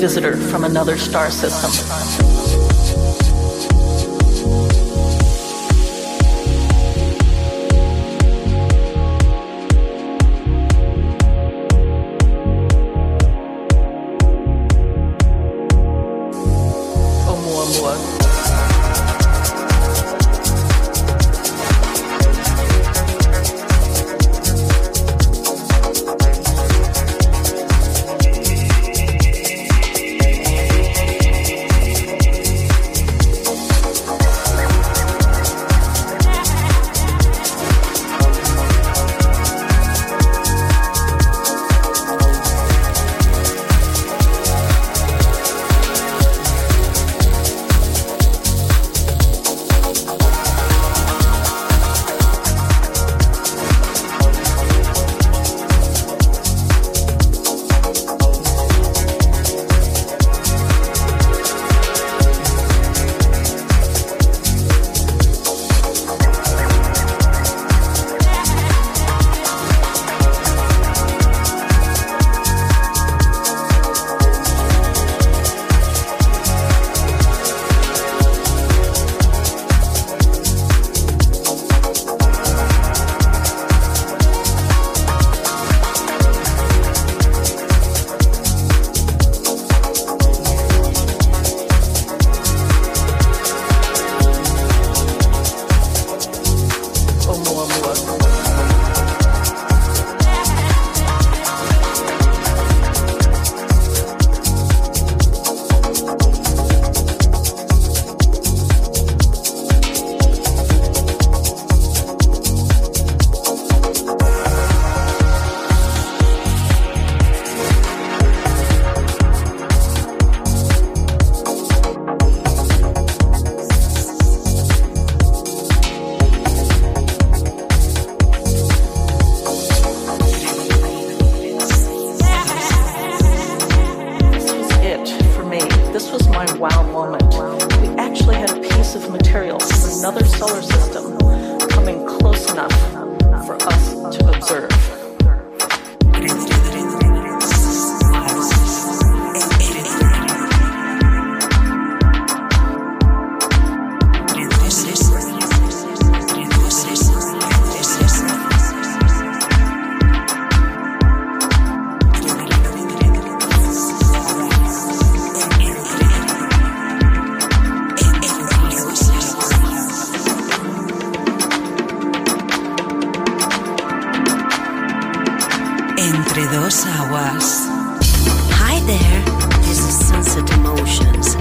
Visitor from another star system? Entre dos aguas. Hi there. This is Sunset Emotions.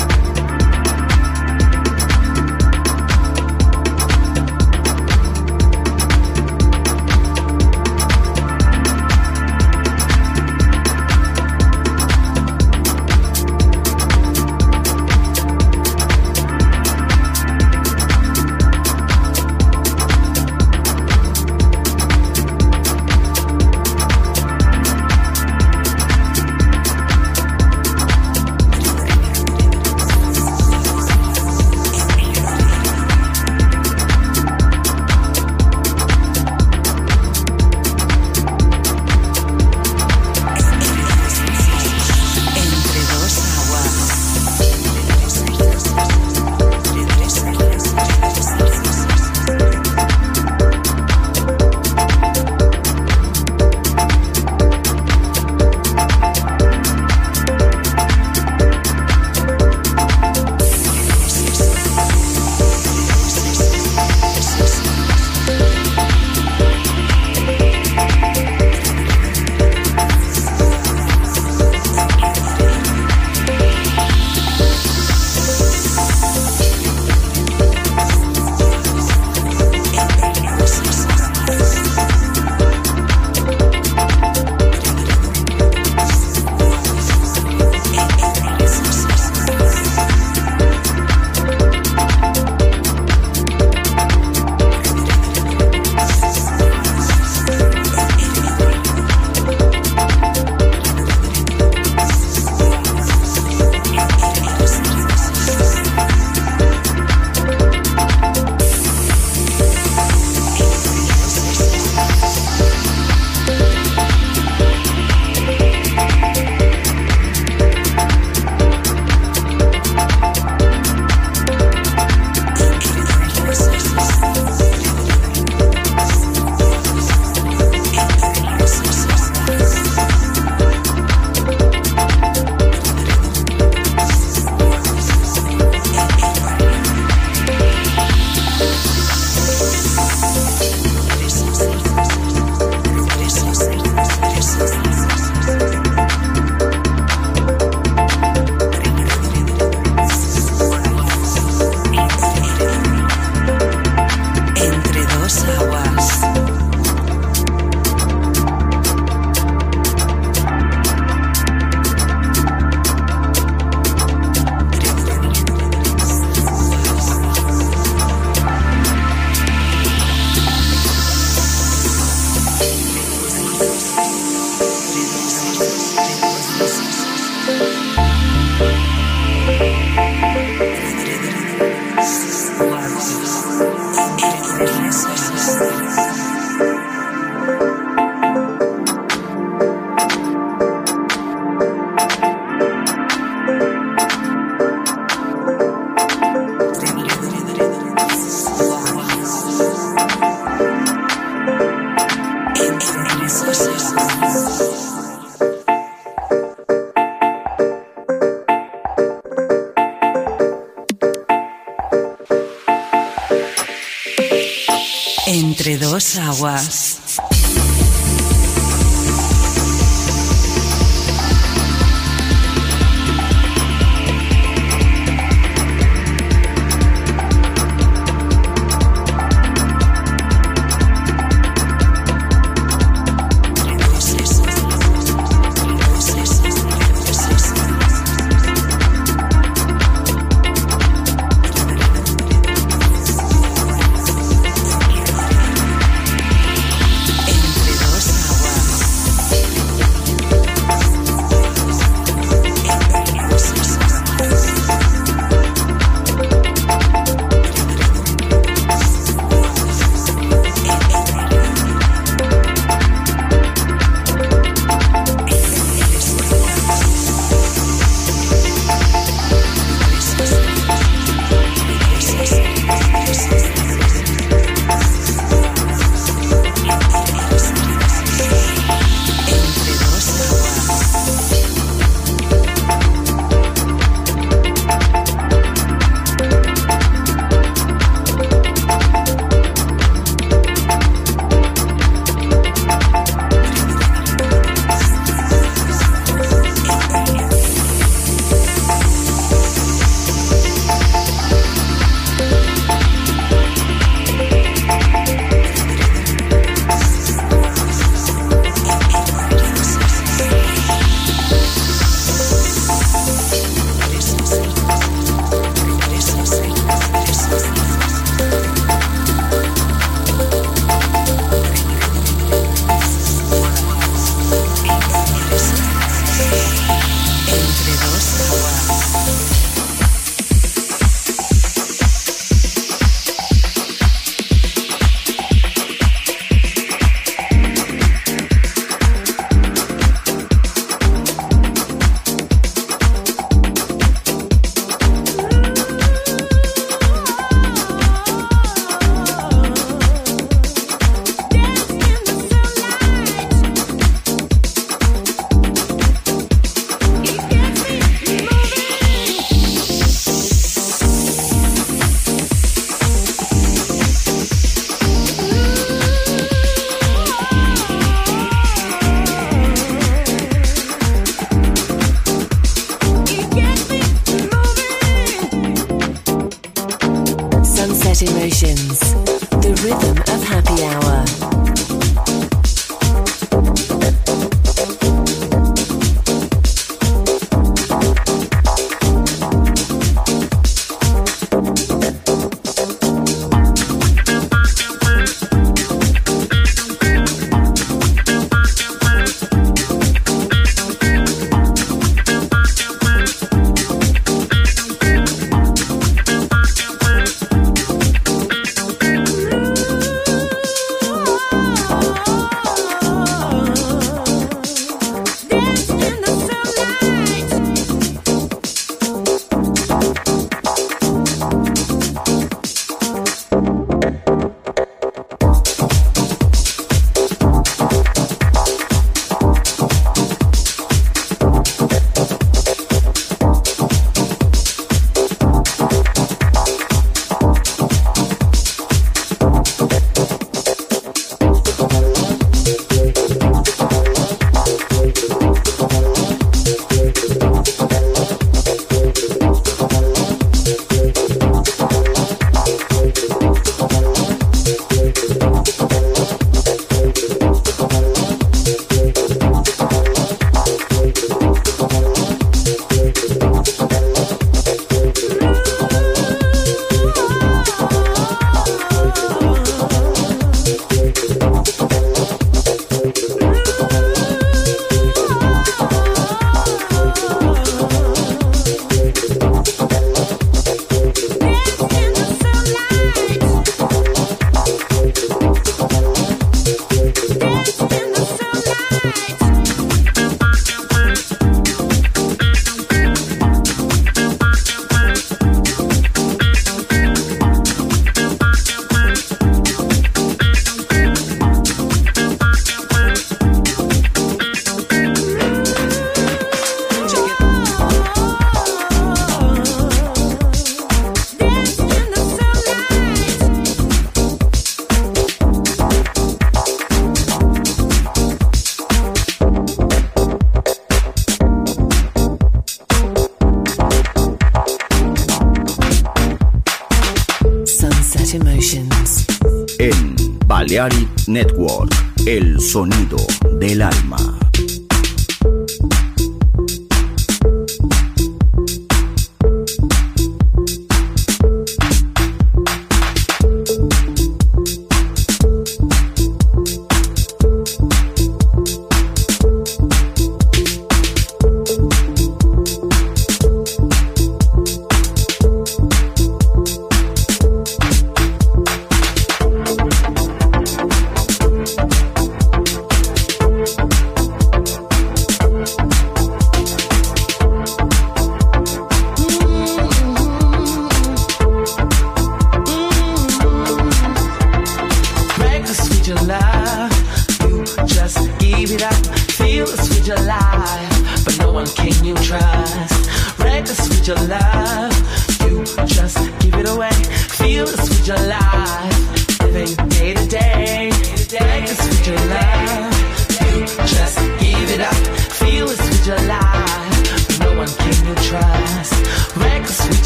Balearic Network, el sonido